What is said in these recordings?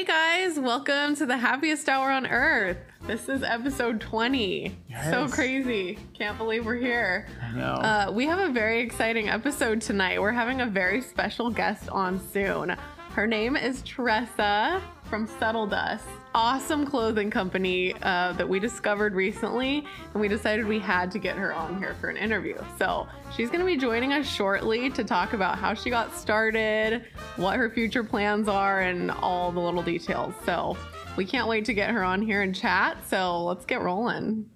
Hey guys, welcome to the happiest hour on earth. This is episode 20. So crazy. Can't believe we're here. I know. Uh, we have a very exciting episode tonight. We're having a very special guest on soon. Her name is Tressa from Subtle Dust. Awesome clothing company uh, that we discovered recently, and we decided we had to get her on here for an interview. So she's going to be joining us shortly to talk about how she got started, what her future plans are, and all the little details. So we can't wait to get her on here and chat. So let's get rolling.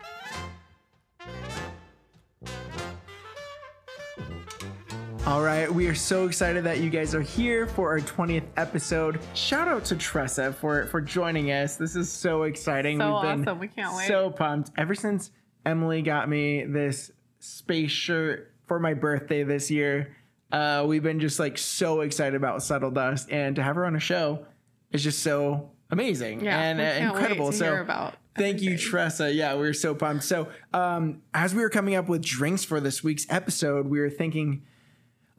All right, we are so excited that you guys are here for our 20th episode. Shout out to Tressa for for joining us. This is so exciting. So We've been awesome. We can't wait. So pumped. Ever since Emily got me this space shirt for my birthday this year, uh, we've been just like so excited about Subtle Dust, and to have her on a show is just so amazing Yeah, and uh, incredible. so Thank you. Tressa. Yeah, we are so pumped. So, um, as we were coming up with drinks for this week's episode, we were thinking,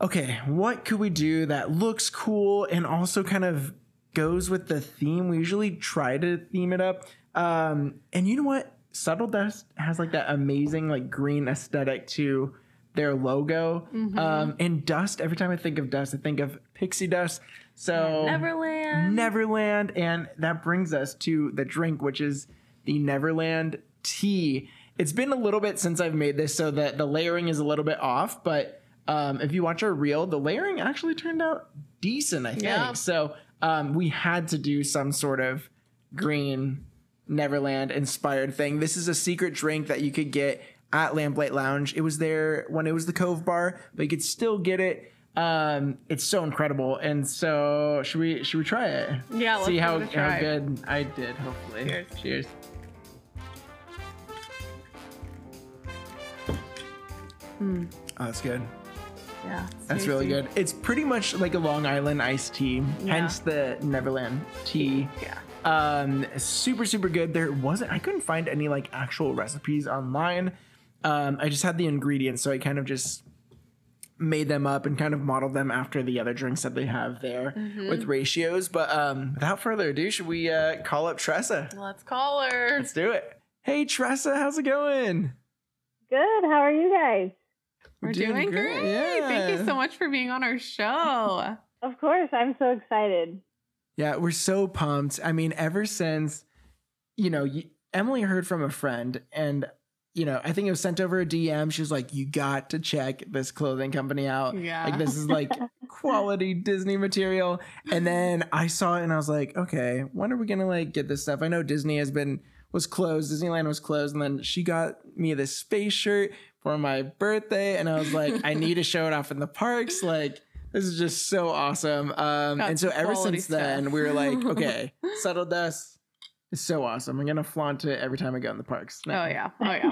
okay, what could we do that looks cool and also kind of goes with the theme? We usually try to theme it up. Um, and you know what? Subtle Dust has like that amazing like green aesthetic to their logo. Mm-hmm. Um, and dust, every time I think of dust, I think of pixie dust. So Neverland. Neverland. And that brings us to the drink, which is the Neverland tea. It's been a little bit since I've made this, so that the layering is a little bit off. But um, if you watch our reel, the layering actually turned out decent, I think. Yeah. So um, we had to do some sort of green Neverland inspired thing. This is a secret drink that you could get at Lamplight Lounge. It was there when it was the Cove Bar, but you could still get it. Um, it's so incredible, and so should we should we try it? Yeah, let's see give how, it a how good I did. Hopefully, Cheers. Cheers. Oh, that's good. Yeah. That's really good. It's pretty much like a Long Island iced tea, hence the Neverland tea. Yeah. Um, super, super good. There wasn't, I couldn't find any like actual recipes online. Um, I just had the ingredients, so I kind of just made them up and kind of modeled them after the other drinks that they have there Mm-hmm. with ratios. But um, without further ado, should we uh, call up Tressa? Let's call her. Let's do it. Hey, Tressa, how's it going? Good. How are you guys? We're doing doing, great, great. Thank you so much for being on our show. Of course, I'm so excited. Yeah, we're so pumped. I mean, ever since, you know, y- Emily heard from a friend, and, you know, I think it was sent over a DM. She was like, You got to check this clothing company out. Yeah. Like, this is like quality Disney material. And then I saw it and I was like, Okay, when are we going to like get this stuff? I know Disney has been, was closed, Disneyland was closed. And then she got me this space shirt for my birthday. And I was like, I need to show it off in the parks. Like, this is just so awesome. Um, and so ever quality since then, stuff. we were like, okay, Subtle Dust is so awesome. I'm gonna flaunt it every time I go in the parks. Oh yeah. Oh yeah.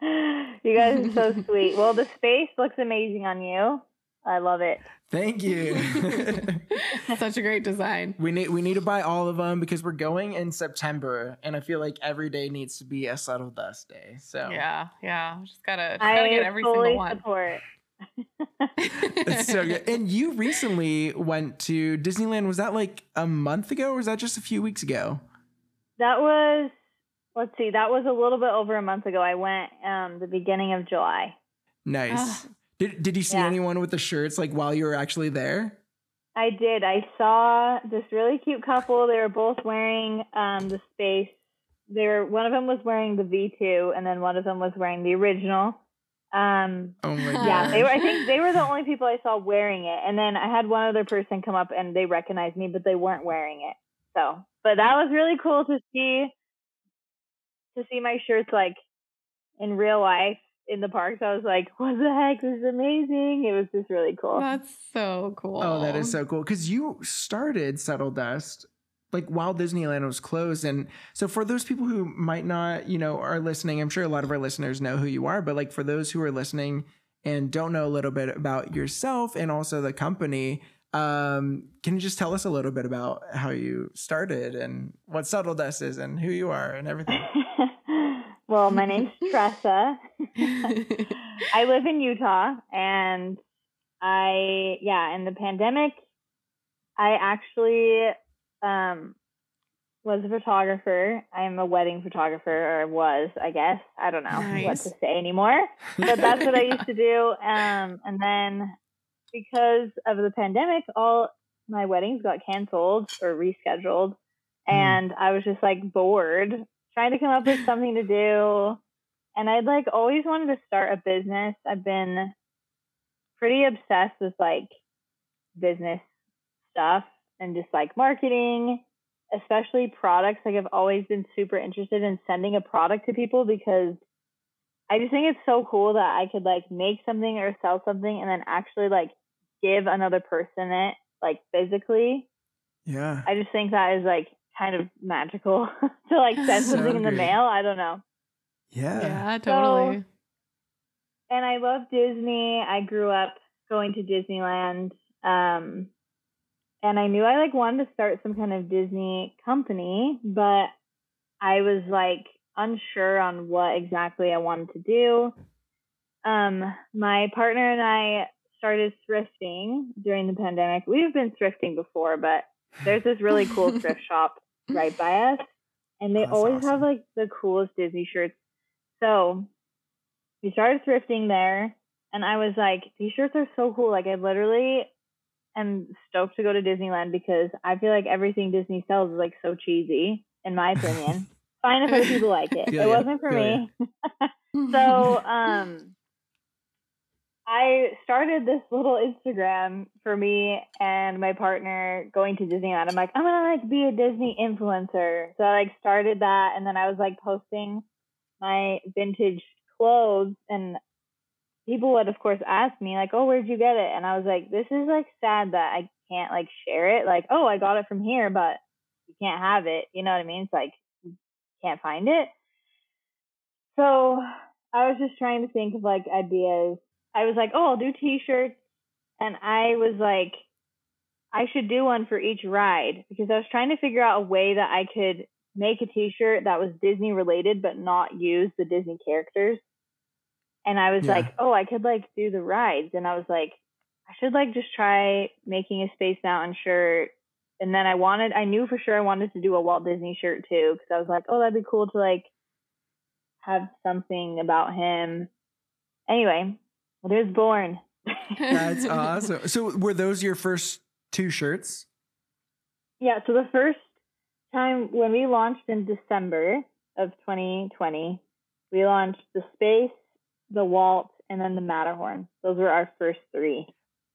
you guys are so sweet. Well, the space looks amazing on you. I love it. Thank you. Such a great design. we need we need to buy all of them because we're going in September, and I feel like every day needs to be a Subtle Dust day. So Yeah. Yeah. Just gotta, just gotta I get every fully single one. support. it's so good. And you recently went to Disneyland. Was that like a month ago, or was that just a few weeks ago? That was, let's see, that was a little bit over a month ago. I went um the beginning of July. Nice. Did Did you see Yeah. anyone with the shirts like while you were actually there? I did. I saw this really cute couple. They were both wearing um the space. They were one of them was wearing the V2 and then one of them was wearing the original. Um Oh my god! yeah, they were I think they were the only people I saw wearing it. And then I had one other person come up and they recognized me but they weren't wearing it. So, but that was really cool to see to see my shirts like in real life in the parks. I was like, "What the heck? This is amazing." It was just really cool. That's so cool. Oh, that is so cool. Because you started Subtle Dust like while Disneyland was closed. And so for those people who might not, you know, are listening, I'm sure a lot of our listeners know who you are, but like for those who are listening and don't know a little bit about yourself and also the company, um, can you just tell us a little bit about how you started and what Subtle Dust is and who you are and everything? well, my name's Tressa. I live in Utah and I, yeah, in the pandemic, I actually um, was a photographer. I'm a wedding photographer, or was, I guess. I don't know what to say anymore. But that's what I used to do. Um, and then because of the pandemic, all my weddings got canceled or rescheduled. And I was just like bored, trying to come up with something to do. And I'd like always wanted to start a business. I've been pretty obsessed with like business stuff and just like marketing, especially products. Like I've always been super interested in sending a product to people because I just think it's so cool that I could like make something or sell something and then actually like give another person it like physically. Yeah. I just think that is like kind of magical to like send So something in the mail. I don't know. Yeah. Yeah, totally. and I love Disney. I grew up going to Disneyland. Um, and I knew I like wanted to start some kind of Disney company, but I was like unsure on what exactly I wanted to do. Um, my partner and I started thrifting during the pandemic. We've been thrifting before, but there's this really cool thrift shop right by us, and they That's always have like the coolest Disney shirts. So we started thrifting there, and I was like, these shirts are so cool. Like I literally am stoked to go to Disneyland because I feel like everything Disney sells is like so cheesy, in my opinion. Fine if other people like it. Feel it ya, wasn't for ya. me. So um I started this little Instagram for me and my partner going to Disneyland. I'm like, I'm gonna like be a Disney influencer. So I like started that and then I was like posting my vintage clothes and people would of course ask me like, Oh, where'd you get it? And I was like, This is like sad that I can't like share it. Like, oh I got it from here, but you can't have it. You know what I mean? It's like you can't find it. So I was just trying to think of like ideas. I was like, oh, I'll do t-shirts. And I was like, I should do one for each ride because I was trying to figure out a way that I could make a t-shirt that was Disney related but not use the Disney characters. And I was Yeah. like, oh, I could like do the rides. And I was like, I should like just try making a Space Mountain shirt. And then I wanted, I knew for sure I wanted to do a Walt Disney shirt too because I was like, oh, that'd be cool to like have something about him. Anyway, it was born. That's awesome. So were those your first two shirts? Yeah, so the first time when we launched in December of 2020, we launched the Space, the Walt, and then the Matterhorn. Those were our first three.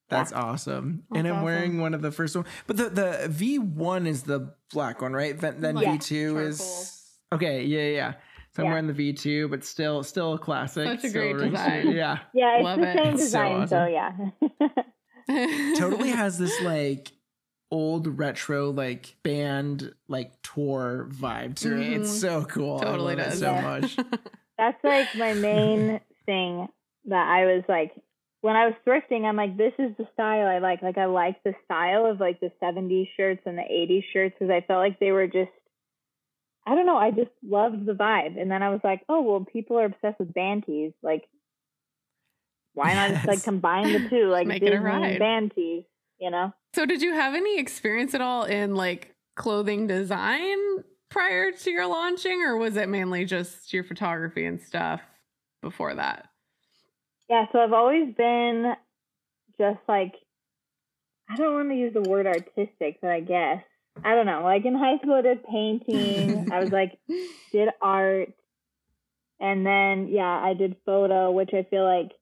That's awesome. and I'm wearing one of the first one. But the, the V1 is the black one, right? Then, then Like V2 is Okay, yeah, yeah, yeah. So I'm wearing the V2, but still still a classic. Such a great design. true. Yeah. Yeah, it's Love the it. same It's so design, so, awesome. yeah. totally has this like old retro like band like tour vibe to it. It's Mhm. so cool. Totally I love does. it so Yeah. much. That's like my main thing that I was like when I was thrifting, I'm like, this is the style I like. Like I like the style of like the 70s shirts and the 80s shirts because I felt like they were just I don't know, I just loved the vibe. And then I was like, oh well people are obsessed with band tees. Like why not just like combine the two, like Make it a Disney ride. and band tees, you know? so did you have any experience at all in like clothing design prior to your launching or was it mainly just your photography and stuff before that? Yeah, so I've always been just like I don't want to use the word artistic, but I guess I don't know. Like in high school, I did painting. I was like did art, and then yeah, I did photo, which I feel like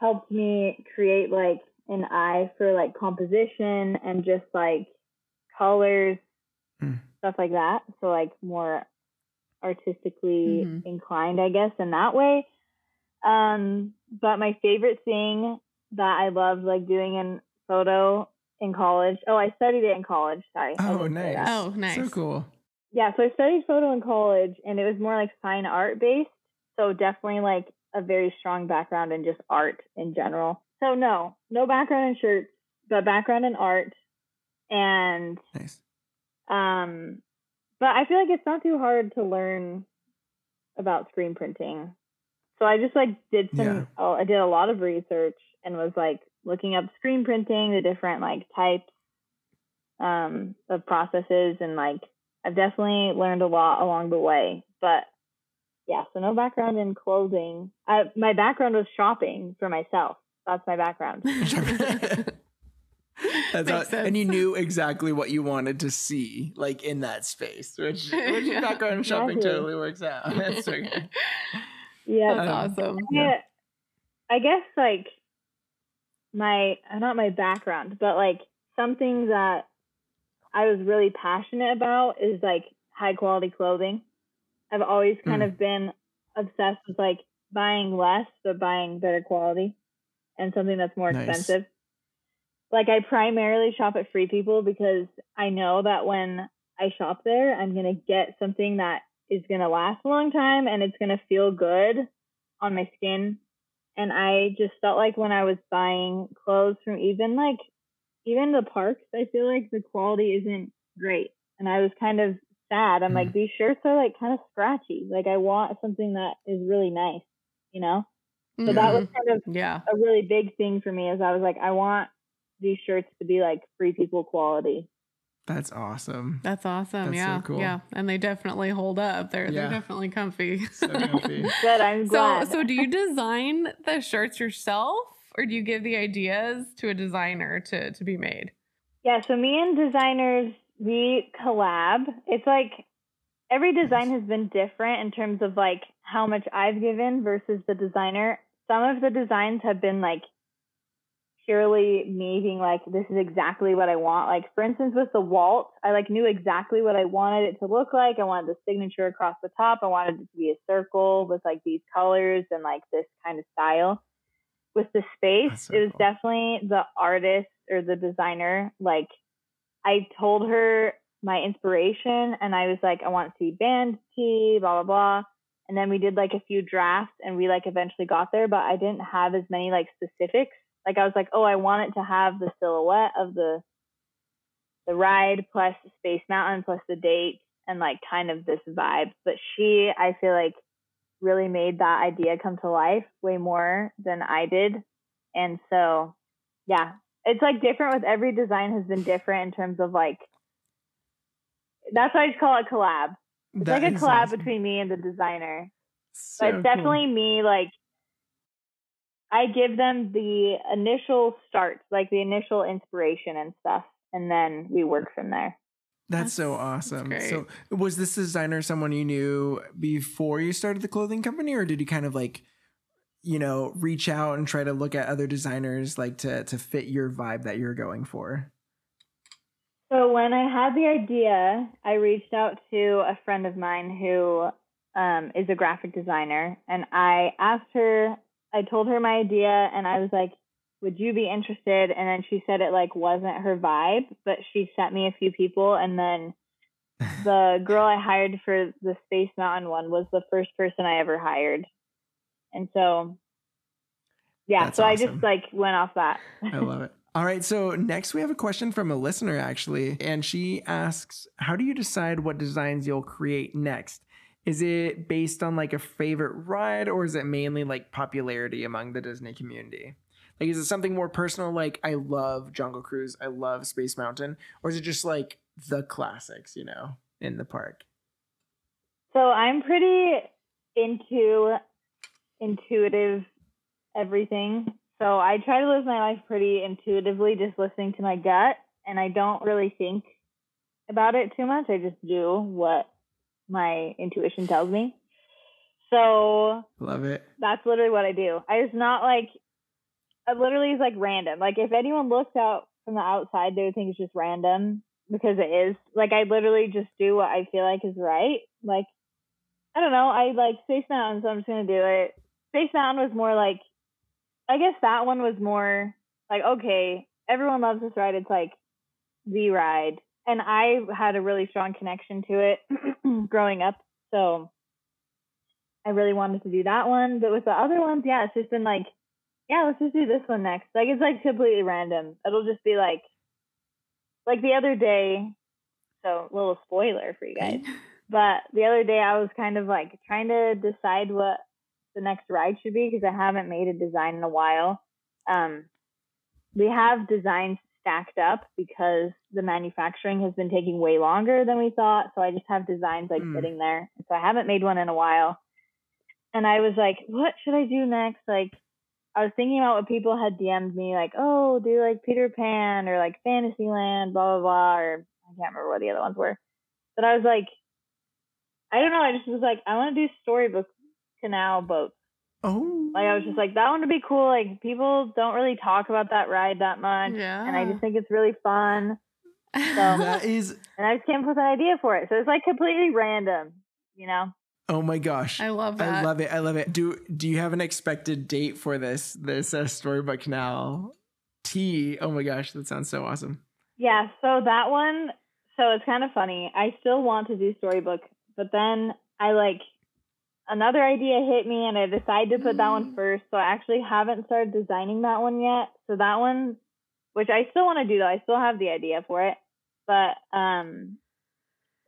helped me create like an eye for like composition and just like colors, Mm. stuff like that. So like more artistically Mhm. inclined, I guess, in that way. Um, but my favorite thing that I loved like doing in photo in college. Oh, I studied it in college. Sorry. Oh, nice. Oh, nice. So cool. Yeah, so I studied photo in college and it was more like fine art based. So definitely like a very strong background in just art in general. So no, no background in shirts, but background in art. And Nice. um but I feel like it's not too hard to learn about screen printing. So I just like did some Yeah. oh, I did a lot of research and was like looking up screen printing, the different like types. um, of processes and like I've definitely learned a lot along the way. But yeah, so no background in clothing. I, my background was shopping for myself. That's my background. That's all, and you knew exactly what you wanted to see, like in that space, which which yeah. background shopping exactly. totally works out. That's okay. Yeah, that's um, awesome. Yeah, I guess like my not my background, but like something that I was really passionate about is like high quality clothing. I've always kind mm. of been obsessed with like buying less but buying better quality and something that's more nice. expensive. Like I primarily shop at Free People because I know that when I shop there, I'm going to get something that is going to last a long time and it's going to feel good on my skin. And I just felt like when I was buying clothes from even like even the parks, I feel like the quality isn't great. And I was kind of sad. I'm mm. like, these shirts are like kind of scratchy. Like I want something that is really nice, you know? So mm-hmm. that was kind of yeah. a really big thing for me is I was like, I want these shirts to be like free people quality. That's awesome. That's awesome. That's yeah. So cool. Yeah. And they definitely hold up. They're yeah. they're definitely comfy. So comfy. Good. I'm glad. So so do you design the shirts yourself or do you give the ideas to a designer to to be made? Yeah, so me and designers we collab. It's like every design has been different in terms of like how much I've given versus the designer. Some of the designs have been like purely me being like, this is exactly what I want. Like for instance, with the Walt, I like knew exactly what I wanted it to look like. I wanted the signature across the top. I wanted it to be a circle with like these colors and like this kind of style. With the space, so it was cool. definitely the artist or the designer. Like I told her my inspiration and I was like, I want to see band tee, blah blah blah. And then we did like a few drafts and we like eventually got there, but I didn't have as many like specifics like I was like, oh, I want it to have the silhouette of the the ride plus Space Mountain plus the date and like kind of this vibe. But she, I feel like, really made that idea come to life way more than I did. And so, yeah, it's like different with every design has been different in terms of like, that's why I just call it collab. It's that like a collab awesome. between me and the designer. So but it's definitely cool. me like I give them the initial start, like the initial inspiration and stuff, and then we work from there. That's, that's so awesome. That's so, was this designer someone you knew before you started the clothing company, or did you kind of like, you know, reach out and try to look at other designers like to to fit your vibe that you're going for? So when I had the idea, I reached out to a friend of mine who um, is a graphic designer, and I asked her I told her my idea and I was like, would you be interested? And then she said it like wasn't her vibe, but she sent me a few people and then the girl I hired for the Space Mountain one was the first person I ever hired. And so yeah, That's so awesome. I just like went off that. I love it. All right, so next we have a question from a listener actually, and she asks, "How do you decide what designs you'll create next? Is it based on like a favorite ride or is it mainly like popularity among the Disney community? Like, is it something more personal, like I love Jungle Cruise, I love Space Mountain, or is it just like the classics, you know, in the park? So I'm pretty into intuitive everything. So I try to live my life pretty intuitively, just listening to my gut, and I don't really think about it too much. I just do what my intuition tells me. So love it. That's literally what I do. I just not like it literally is like random. Like if anyone looks out from the outside, they would think it's just random because it is. Like I literally just do what I feel like is right. Like I don't know. I like Space Mountain, so I'm just gonna do it. Space Mountain was more like I guess that one was more like okay, everyone loves this ride. It's like the ride and I had a really strong connection to it growing up. So I really wanted to do that one. But with the other ones, yeah, it's just been like, yeah, let's just do this one next. Like it's like completely random. It'll just be like, like the other day. So a little spoiler for you guys. but the other day I was kind of like trying to decide what the next ride should be because I haven't made a design in a while. Um, we have designs stacked up because the manufacturing has been taking way longer than we thought. So I just have designs like Hmm. sitting there. So I haven't made one in a while. And I was like, what should I do next? Like, I was thinking about what people had DM'd me, like, oh, do like Peter Pan or like Fantasyland, blah, blah, blah. Or I can't remember what the other ones were. But I was like, I don't know. I just was like, I want to do storybook canal boats. Oh, Like I was just like, that one would be cool. Like people don't really talk about that ride that much, Yeah. and I just think it's really fun. that is. And I just came up with an idea for it. So it's like completely random, you know. Oh my gosh. I love that. I love it. I love it. Do Do you have an expected date for this this uh, storybook canal tea? Oh my gosh, that sounds so awesome. Yeah. So that one. So it's kind of funny. I still want to do storybook, but then I like another idea hit me, and I decided to put that one first. So I actually haven't started designing that one yet. So that one, which I still want to do though, I still have the idea for it, but um,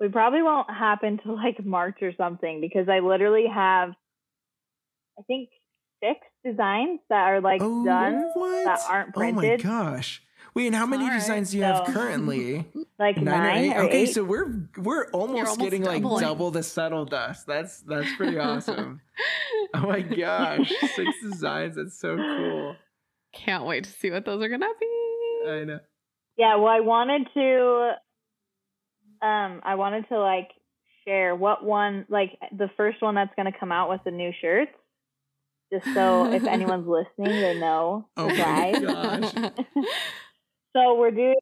we probably won't happen till like March or something because I literally have, I think six designs that are like oh, done what? that aren't printed. Oh my gosh. Wait, and how many All right, designs do you have currently? like nine, Nine or eight? or okay, eight. so we're we're almost, almost getting like double the Subtle Dust. That's that's pretty awesome. oh my gosh, six designs. That's so cool. Can't wait to see what those are gonna be. I know. Yeah, well, I wanted to, um, I wanted to like share what one, like the first one that's gonna come out with the new shirts, just so if anyone's listening, they know Oh my gosh. So we're doing.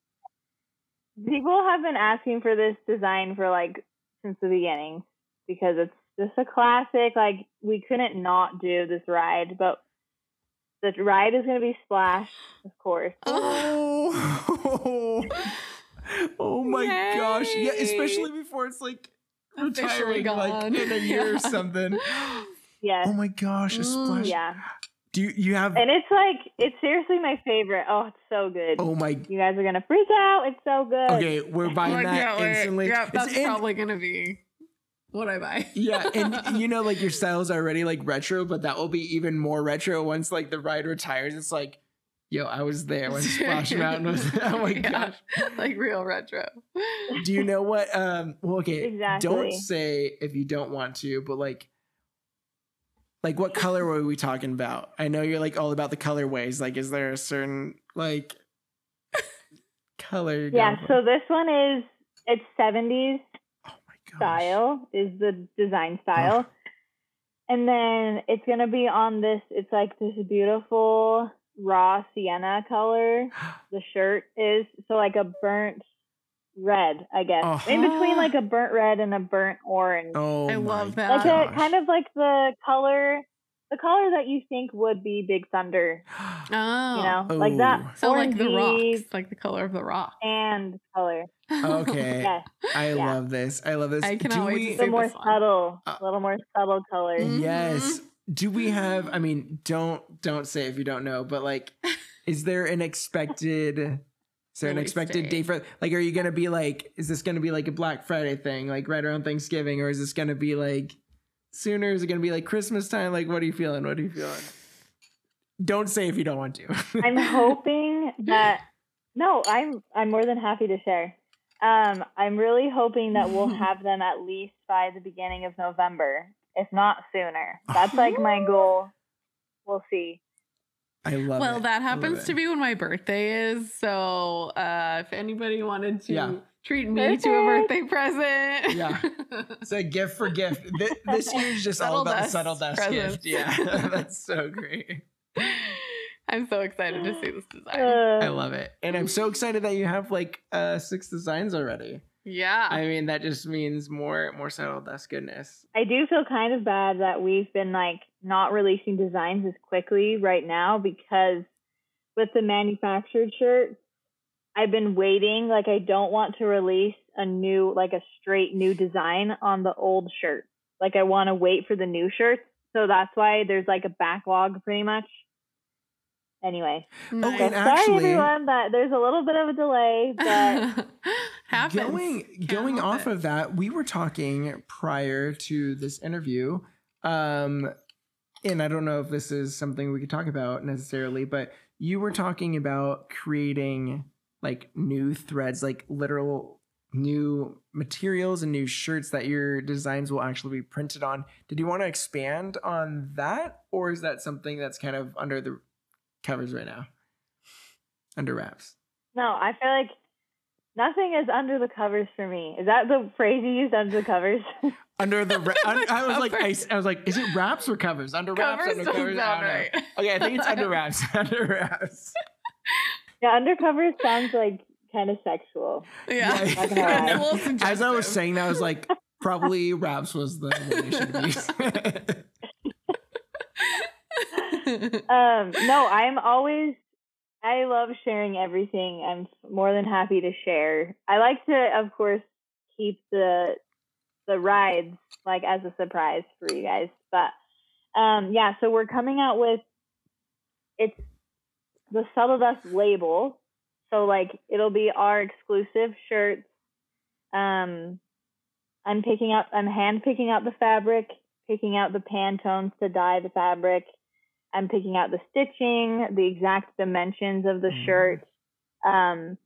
People have been asking for this design for like since the beginning because it's just a classic. Like we couldn't not do this ride, but the ride is gonna be Splash, of course. Oh, oh my gosh. Yeah, especially before it's like retiring like in a year Yeah. or something. Yes. Oh my gosh, a Mm, splash. Yeah. Do you, you have And it's like it's seriously my favorite. Oh, it's so good. Oh my You guys are gonna freak out. It's so good. Okay, we're buying Like, that yeah, instantly. Yeah, It's- that's and- probably gonna be what I buy. yeah, and you know, like your style's are already like retro, but that will be even more retro once like the ride retires. It's like, yo, I was there when Splash Mountain was. Oh my Yeah. gosh. like real retro. Do you know what? Um. Well, okay. Exactly. Don't say if you don't want to, but like, like what color were we talking about? I know you're like all about the colorways. Like, is there a certain like color? Yeah. for? So this one is it's 70s oh style is the design style, and then it's gonna be on this. It's like this beautiful raw sienna color. The shirt is so like a burnt red, I guess, in between Uh-huh. like a burnt red and a burnt orange. Oh, I love that. like a kind of like the color the color that you think would be big thunder Oh. you know Oh. like that So like the rocks, like the color of the rock. and color Okay. yes I Yeah. love this. I love this. I cannot Do wait to see the more this one. subtle Uh, a little more subtle colors Mhm. Yes. Do we have? I mean, don't don't say if you don't know, but like, is there an expected? Is there an Release expected date. date for? Like, are you gonna be like? Is this gonna be like a Black Friday thing, like right around Thanksgiving, or is this gonna be like sooner? Is it gonna be like Christmas time? Like, what are you feeling? What are you feeling? Don't say if you don't want to. i'm hoping that no i'm i'm more than happy to share um i'm really hoping that we'll have them at least by the beginning of november if not sooner that's like my goal we'll see I love well, it. that happens to be when my birthday is. So uh, if anybody wanted to Yeah. treat me to a birthday present, Yeah. It's a gift for gift. Th- This year is just all Subtle about the dust subtle dust presents. gift. Yeah, that's so great. I'm so excited to see this design. I love it. And I'm so excited that you have like uh six designs already. yeah. I mean, that just means more more subtle dust goodness. I do feel kind of bad that we've been like not releasing designs as quickly right now because with the manufactured shirts, I've been waiting. Like, I don't want to release a new, like a straight new design on the old shirt. Like, I want to wait for the new shirts. So that's why there's like a backlog pretty much. Anyway, Nice. so and sorry actually- everyone that there's a little bit of a delay, but Happens. Going Can't going off it. of that, we were talking prior to this interview. Um and I don't know if this is something we could talk about necessarily, but you were talking about creating like new threads, like literal new materials and new shirts that your designs will actually be printed on. Did you want to expand on that, or is that something that's kind of under the covers right now? Under wraps. No, I feel like nothing is under the covers for me. Is that the phrase you used? under the covers? Under the, ra- Under I was like, I. I was like, is it wraps or covers? Under wraps, Covers under don't covers. Sound don't right. Okay, I think it's under wraps. under wraps. yeah, undercover sounds like kind of sexual. Yeah. Yeah. Not gonna lie. It's a little As I was saying that, I was like, probably wraps was the one they should use. Um, no, I'm always. I love sharing everything. I'm more than happy to share. I like to, of course, keep the the rides like as a surprise for you guys. But um, yeah, so we're coming out with it's the Subtle Dust label. So like it'll be our exclusive shirts. Um, I'm picking up. I'm hand picking out the fabric, picking out the Pantones to dye the fabric. I'm picking out the stitching, the exact dimensions of the Mhm. shirt. Um,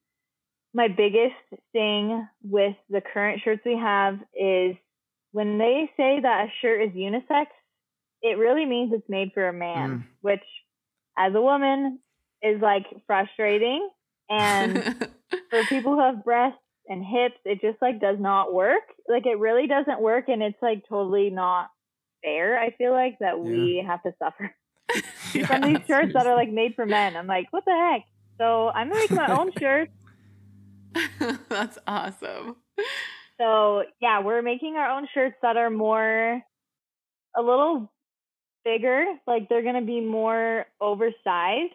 my biggest thing with the current shirts we have is when they say that a shirt is unisex, it really means it's made for a man, Mm. which as a woman is like frustrating. And for people who have breasts and hips, it just like does not work. Like it really doesn't work and it's like totally not fair. I feel like that we have to suffer Yeah, from these shirts that are like made for men. I'm like, what the heck? So I'm gonna make my own shirts. That's awesome. So yeah, we're making our own shirts that are more a little bigger. Like they're gonna be more oversized.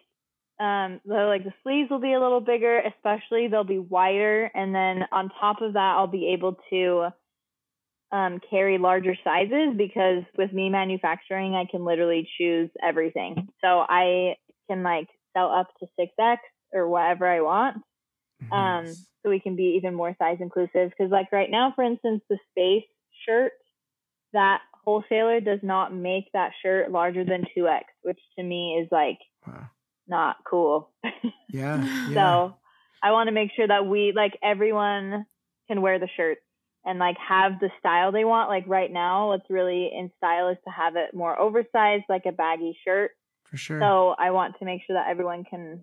Um, the, like the sleeves will be a little bigger, especially they'll be wider, and then on top of that, I'll be able to um, carry larger sizes because with me manufacturing, I can literally choose everything. So I can like sell up to six X or whatever I want. Um, Nice. so we can be even more size inclusive. Because like right now, for instance, the space shirt, that wholesaler does not make that shirt larger than two X, which to me is like Wow. not cool. Yeah. yeah. So I want to make sure that we like everyone can wear the shirts and like have the style they want. Like right now, what's really in style is to have it more oversized, like a baggy shirt. for sure. So I want to make sure that everyone can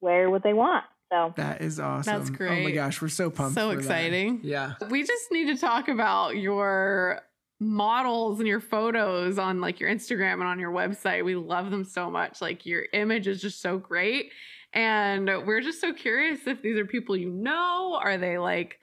wear what they want. So that is awesome. That's great. Oh my gosh, we're so pumped. So for that. exciting. Yeah. We just need to talk about your models and your photos on like your Instagram and on your website. We love them so much. Like your image is just so great. And we're just so curious if these are people you know. Are they like,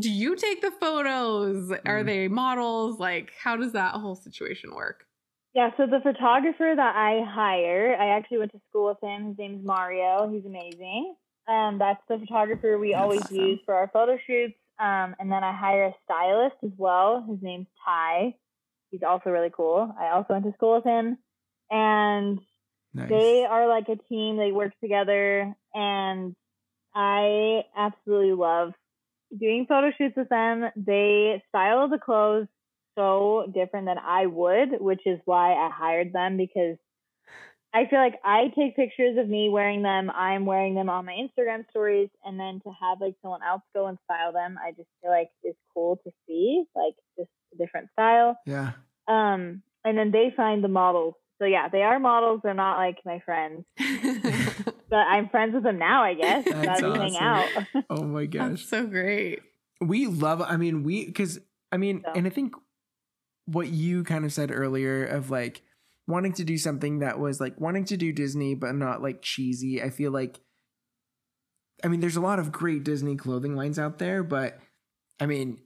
do you take the photos? Are Mm. they models? Like, how does that whole situation work? Yeah, so the photographer that I hire, I actually went to school with him. His name's Mario. He's amazing. Um, that's the photographer we That's always awesome. use for our photo shoots. Um, and then I hire a stylist as well. His name's Ty. He's also really cool. I also went to school with him. And Nice. they are like a team. They work together, and I absolutely love doing photo shoots with them. They style the clothes so different than I would, which is why I hired them because I feel like I take pictures of me wearing them. I'm wearing them on my Instagram stories, and then to have like someone else go and style them, I just feel like is cool to see, like just a different style. yeah. Um, and then they find the models. So yeah, they are models. They're not like my friends, but I'm friends with them now. I guess That's Glad we hang awesome. out. Oh my gosh. That's so great. we love i mean we because i mean So. and i think what you kind of said earlier of like wanting to do something that was like wanting to do disney but not like cheesy i feel like i mean there's a lot of great disney clothing lines out there but i mean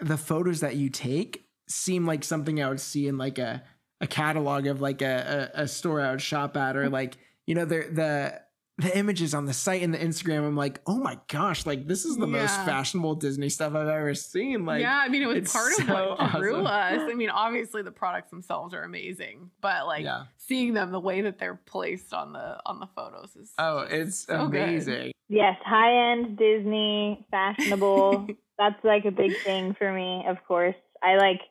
the photos that you take seem like something i would see in like a a catalog of like a a, a store I would shop at or like you know the the the images on the site and the Instagram, I'm like, oh my gosh, like this is the most fashionable Disney stuff I've ever seen. Like, yeah, I mean, it was it's part of so what drew awesome. us. I mean, obviously the products themselves are amazing, but like yeah. seeing them the way that they're placed on the on the photos is Oh, it's so good. amazing. yes, high end Disney, fashionable. That's like a big thing for me. Of course, I like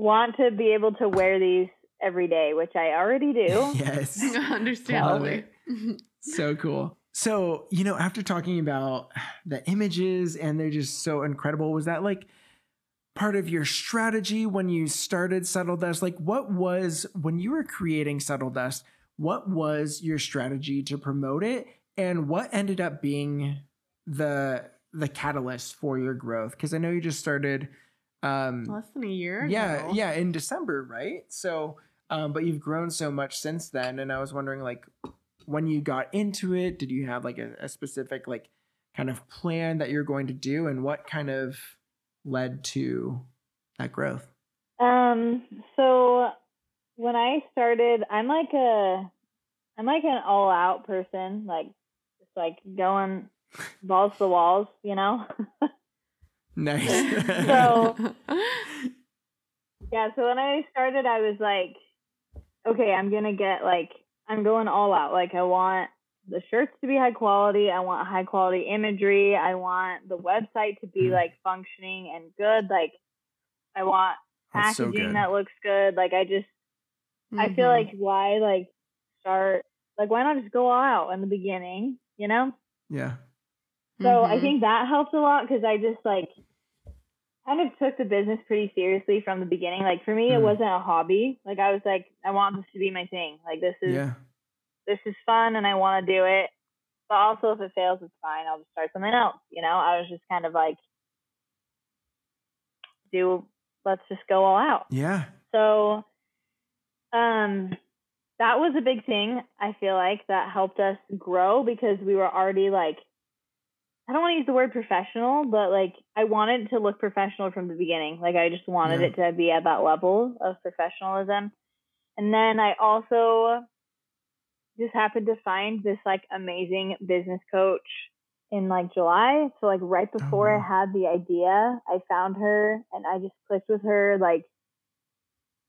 want to be able to wear these every day, which I already do. yes. Understandably. so cool. So, you know, after talking about the images and they're just so incredible, was that like part of your strategy when you started Subtle Dust? Like, what was when you were creating Subtle Dust? What was your strategy to promote it, and what ended up being the the catalyst for your growth? Because I know you just started um, less than a year. Yeah, ago. yeah, in December, right? So, um, but you've grown so much since then, and I was wondering, like, when you got into it, did you have like a, a specific like kind of plan that you're going to do, and what kind of led to that growth? Um, so when I started, I'm like a, I'm like an all out person, like just like going balls to the walls, you know? nice. So- yeah, so when I started, I was like, okay, I'm going to get like, I'm going all out. Like, I want the shirts to be high quality. I want high quality imagery. I want the website to be Mhm. like functioning and good. Like, I want That's so packaging good. that looks good. Like, I just, I feel Mhm. like why like start like why not just go all out in the beginning, you know? yeah. So I Mhm. think that helped a lot because I just like kind of took the business pretty seriously from the beginning. Like for me, it Mm. wasn't a hobby. Like I was like, I want this to be my thing. Like this is Yeah. this is fun and I want to do it. But also, if it fails, it's fine. I'll just start something else. You know, I was just kind of like, do let's just go all out. Yeah. So, um, that was a big thing. I feel like that helped us grow because we were already like, I don't want to use the word professional, but like I wanted to look professional from the beginning. Like I just wanted Yeah. it to be at that level of professionalism. And then I also just happened to find this like amazing business coach in like July. So like right oh, before I had the idea, I found her and I just clicked with her. Like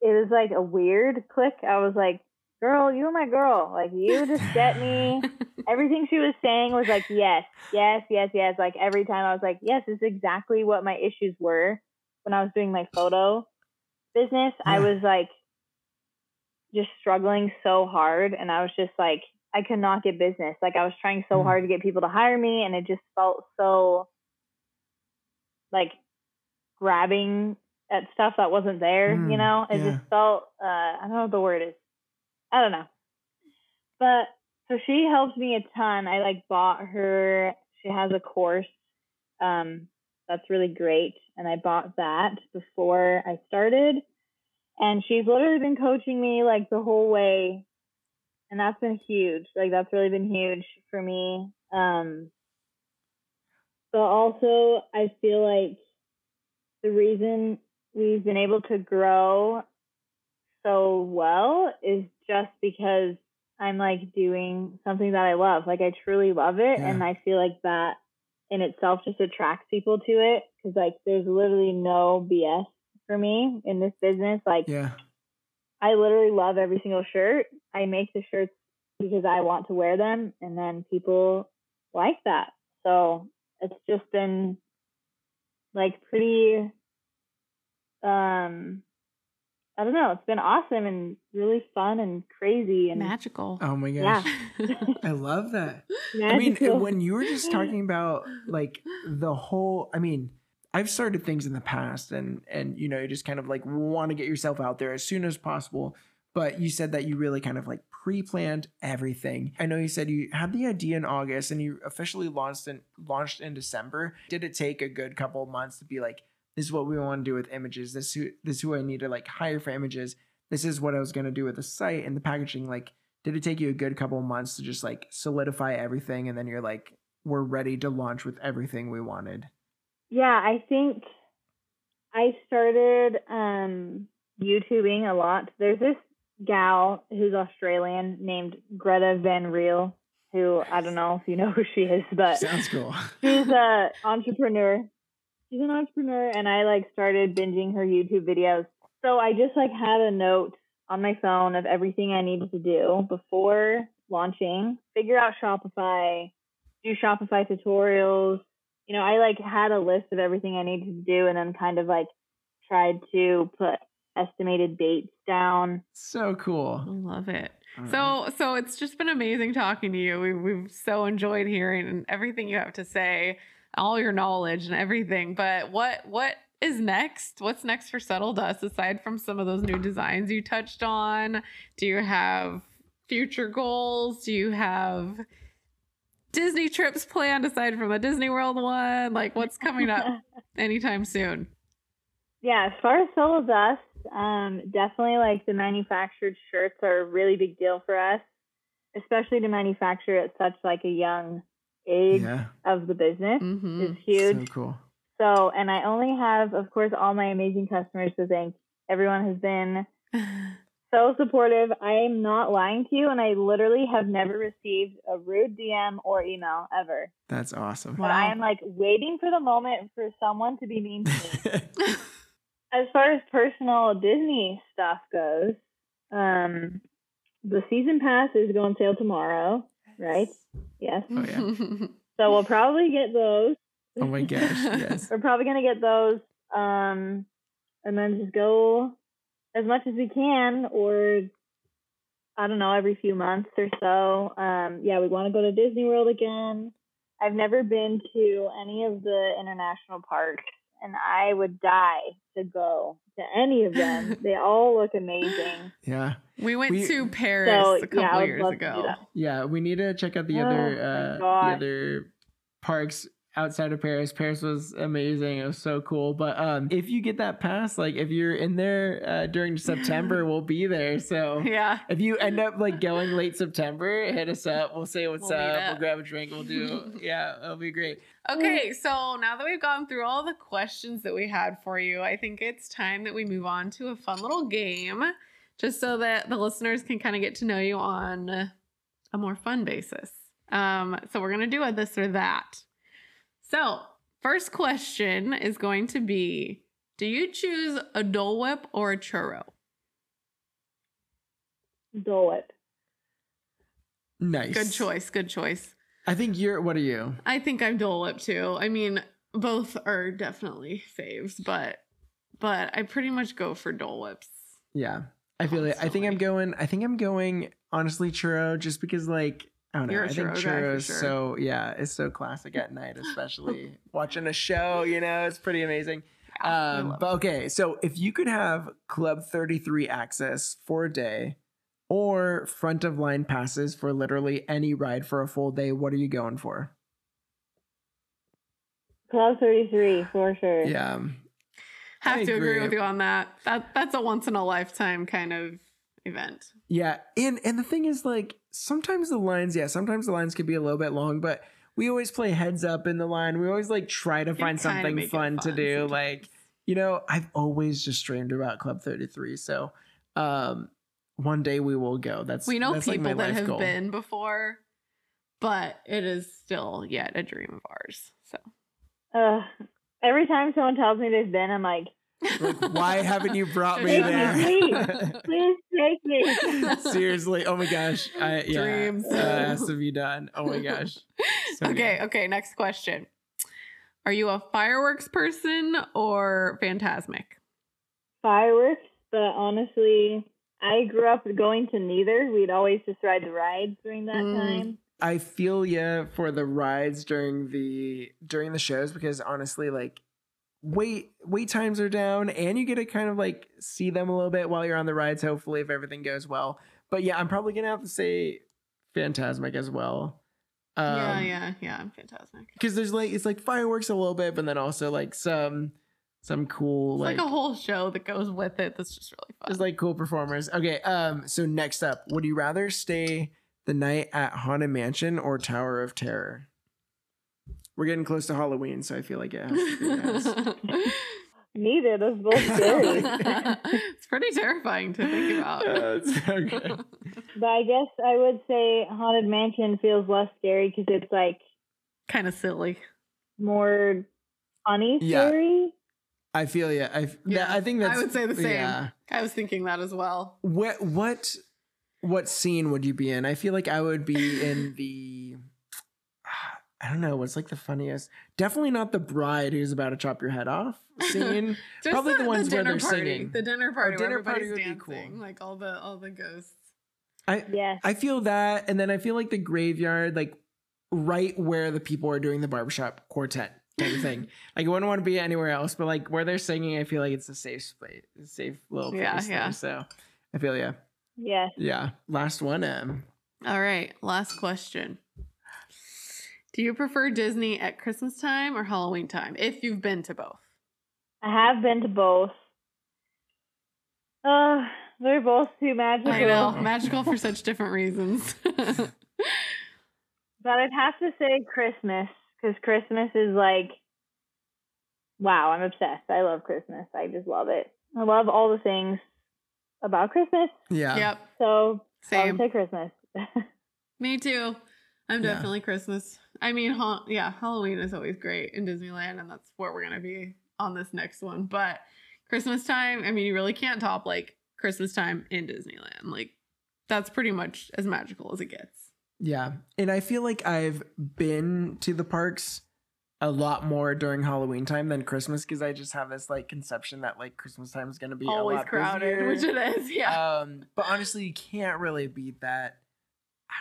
it was like a weird click. I was like, girl, you are my girl. Like you just get me. Everything she was saying was like, yes, yes, yes, yes. Like every time I was like, yes, this is exactly what my issues were when I was doing my photo business. I was like just struggling so hard and I was just like I could not get business. Like I was trying so Mm. hard to get people to hire me and it just felt so like grabbing at stuff that wasn't there, you Mm, know? It yeah. just felt uh I don't know what the word is. I don't know. But so she helped me a ton. I like bought her she has a course um that's really great and I bought that before I started and she's literally been coaching me like the whole way and that's been huge like that's really been huge for me um but also i feel like the reason we've been able to grow so well is just because i'm like doing something that i love like i truly love it Yeah. and i feel like that in itself just attracts people to it because like there's literally no bs for me in this business like Yeah. I literally love every single shirt. I make the shirts because I want to wear them, and then people like that. So it's just been like pretty. Um, I don't know. It's been awesome and really fun and crazy and magical. Oh my gosh. yeah. I love that. I mean, when you were just talking about like the whole, I mean, I've started things in the past and and you know, you just kind of like want to get yourself out there as soon as possible. But you said that you really kind of like pre-planned everything. I know you said you had the idea in August and you officially launched in launched in December. Did it take a good couple of months to be like, this is what we want to do with images. This who this is who I need to like hire for images. This is what I was gonna do with the site and the packaging. Like, did it take you a good couple of months to just like solidify everything and then you're like, we're ready to launch with everything we wanted? Yeah, I think I started um YouTubing a lot. There's this gal who's Australian named Greta Van Riel, who I don't know if you know who she is, but Sounds cool. she's a entrepreneur. She's an entrepreneur and I like started binging her YouTube videos. So I just like had a note on my phone of everything I needed to do before launching, figure out Shopify, do Shopify tutorials. You know, I like had a list of everything I needed to do and then kind of like tried to put estimated dates down. So cool. I love it. So so it's just been amazing talking to you. We, we've so enjoyed hearing everything you have to say, all your knowledge and everything. But what what is next? What's next for Subtle Dust aside from some of those new designs you touched on? Do you have future goals? Do you have Disney trips planned aside from the Disney World one? Like what's coming up anytime soon? Yeah, as far as Subtle Dust, um, definitely like the manufactured shirts are a really big deal for us, especially to manufacture at such like a young age Yeah. of the business Mm-hmm. is huge. So cool. So, and I only have, of course, all my amazing customers to thank. Everyone has been so supportive. I am not lying to you, and I literally have never received a rude DM or email ever. That's awesome. But I am like waiting for the moment for someone to be mean to me. as far as personal Disney stuff goes, um, the season pass is going on sale tomorrow, right? Yes. Oh, yeah. So we'll probably get those. oh my gosh. Yes. We're probably gonna get those, um, and then just go as much as we can, or I don't know, every few months or so. Um, yeah, we want to go to Disney World again. I've never been to any of the international parks, and I would die to go to any of them. they all look amazing. Yeah. we went We- to Paris So a couple yeah, years love to do ago. Yeah. We need to check out the Oh other uh the other parks outside of Paris. Paris was amazing. It was so cool. But um if you get that pass, like if you're in there uh during September, we'll be there. So Yeah. if you end up like going late September, hit us up. We'll say what's We'll up. up. We'll grab a drink. We'll do yeah, it'll be great. Okay, so now that we've gone through all the questions that we had for you, I think it's time that we move on to a fun little game just so that the listeners can kind of get to know you on a more fun basis. Um, so we're going to do a this or that. So, first question is going to be Do you choose a Dole Whip or a churro? Dole Whip. Nice. Good choice. Good choice. I think you're what are you? I think I'm Dole Whip too. I mean, both are definitely faves, but but I pretty much go for Dole Whips. Yeah. I feel it. I think I'm going I think I'm going honestly churro just because like I don't know. You're a I think churro guy for is sure. so yeah, it's so classic at night, especially watching a show, you know, it's pretty amazing. Yeah, Um love but okay, so if you could have Club 33 access for a day or front of line passes for literally any ride for a full day, what are you going for? Club 33, for sure. Yeah. Have I to agree. agree. with you on that. That that's a once in a lifetime kind of event. Yeah, and and the thing is, like, sometimes the lines, yeah, sometimes the lines could be a little bit long, but we always play heads up in the line. We always like try to find something make it fun, to do. sometimes. Like, you know, I've always just dreamed about Club Thirty Three, so um, one day we will go. That's we know that's, like, people my that have goal. been before, but it is still yet a dream of ours. So Uh, every time someone tells me they've been, I'm like, Like, why haven't you brought me Take me, there? please take me. Seriously, oh my gosh, I, yeah, Dreams. uh, has to be done. Oh my gosh. So good. okay, okay. Next question: Are you a fireworks person or Fantasmic? Fireworks, but honestly, I grew up going to neither. We'd always just ride the rides during that Mm. time. I feel yeah for the rides during the during the shows because honestly, like wait wait times are down and you get to kind of like see them a little bit while you're on the rides. Hopefully, if everything goes well. But yeah, I'm probably gonna have to say Fantasmic as well. Um, yeah, yeah, yeah. I'm Fantasmic. Because there's like it's like fireworks a little bit, but then also like some some cool like, like, a whole show that goes with it. That's just really fun. it's like cool performers. Okay, um, so next up, would you rather stay the night at Haunted Mansion or Tower of Terror? We're getting close to Halloween, so I feel like it has to be nice. Neither. Those both scary. it's pretty terrifying to think about. Uh, it's okay. but I guess I would say Haunted Mansion feels less scary because it's like kind of silly. more funny Yeah. scary. I feel yeah. I yeah. I think that's. I would say the same. Yeah. I was thinking that as well. What what what scene would you be in? I feel like I would be in the. I don't know. What's like the funniest? Definitely not the bride who's about to chop your head off scene. Just Probably the ones where dinner they're party. singing. The dinner party. dinner where party everybody's would be cool. Like all the all the ghosts. I Yes. I feel that, and then I feel like the graveyard, like right where the people are doing the barbershop quartet kind of thing. like I wouldn't want to be anywhere else, but like where they're singing, I feel like it's a safe space, a safe little place. Yeah, there. yeah. So I feel yeah, Yes. yeah. Last one, um, All right, last question. Do you prefer Disney at Christmas time or Halloween time? If you've been to both. I have been to both. Uh, they're both too magical. I know, magical for such different reasons. But I'd have to say Christmas because Christmas is like, wow, I'm obsessed. I love Christmas. I just love it. I love all the things about Christmas. yeah, yep, So I same. would say Christmas. Me too. I'm Yeah. definitely Christmas. I mean, ha- yeah, Halloween is always great in Disneyland, and that's where we're gonna be on this next one. But Christmas time, I mean, you really can't top like Christmas time in Disneyland. Like that's pretty much as magical as it gets. yeah. And I feel like I've been to the parks a lot more during Halloween time than Christmas because I just have this like conception that like Christmas time is gonna be a Always lot crowded, busier. which it is. Yeah. Um, but honestly, you can't really beat that.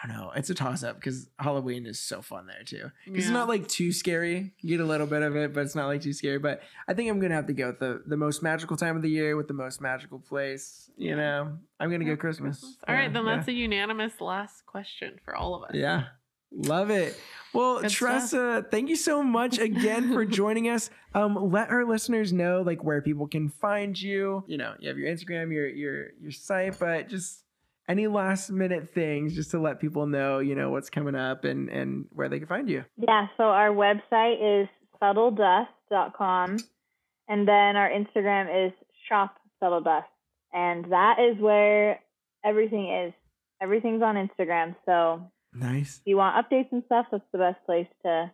I don't know. It's a toss up because Halloween is so fun there too. It's not like too scary. You get a little bit of it, but it's not like too scary. But I think I'm gonna have to go with the the most magical time of the year with the most magical place. You know, I'm gonna Yeah, go Christmas. All right, Yeah, then yeah. that's a unanimous last question for all of us. Yeah. Love it. Well, Good stuff. Tressa, thank you so much again for joining us. Um, let our listeners know like where people can find you. You know, you have your Instagram, your your your site, but just any last minute things just to let people know, you know, what's coming up and and where they can find you. yeah, so our website is subtledust.com and then our Instagram is shop subtledust. And that is where everything is. Everything's on Instagram. So Nice. if you want updates and stuff, that's the best place to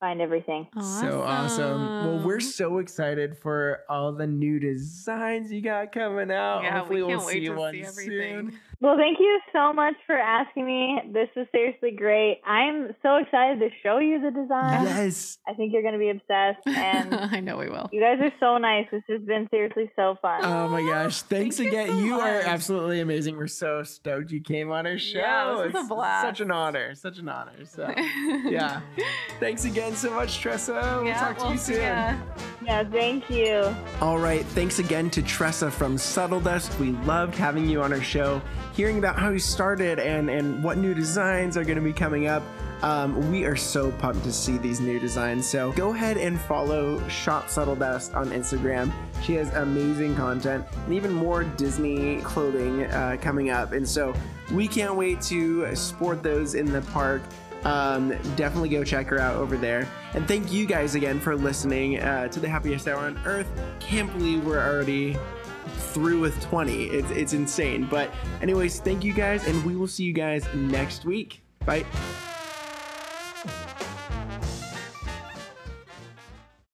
find everything. So awesome. Well, we're so excited for all the new designs you got coming out. yeah, Hopefully we can't we'll wait see to one see everything. soon. Well, thank you so much for asking me. This is seriously great. I'm so excited to show you the design. Yes. I think you're going to be obsessed. And I know we will. you guys are so nice. This has been seriously so fun. Oh my gosh. Thanks Thank you again. so You, are absolutely amazing. We're so stoked you came on our show. Yeah, this was a blast. Such an honor. Such an honor. So yeah. Thanks again so much, Tressa. We'll Yeah, talk to we'll you soon. ya. Yeah, thank you. All right. Thanks again to Tressa from Subtle Dust. We loved having you on our show, hearing about how you started and, and what new designs are going to be coming up. Um, we are so pumped to see these new designs. So go ahead and follow Shop Subtle Dust on Instagram. She has amazing content and even more Disney clothing uh, coming up. And so we can't wait to sport those in the park. Um, definitely go check her out over there. And thank you guys again for listening uh, to the happiest hour on earth. Can't believe we're already through with 20. It's, it's insane. But, anyways, thank you guys, and we will see you guys next week. Bye.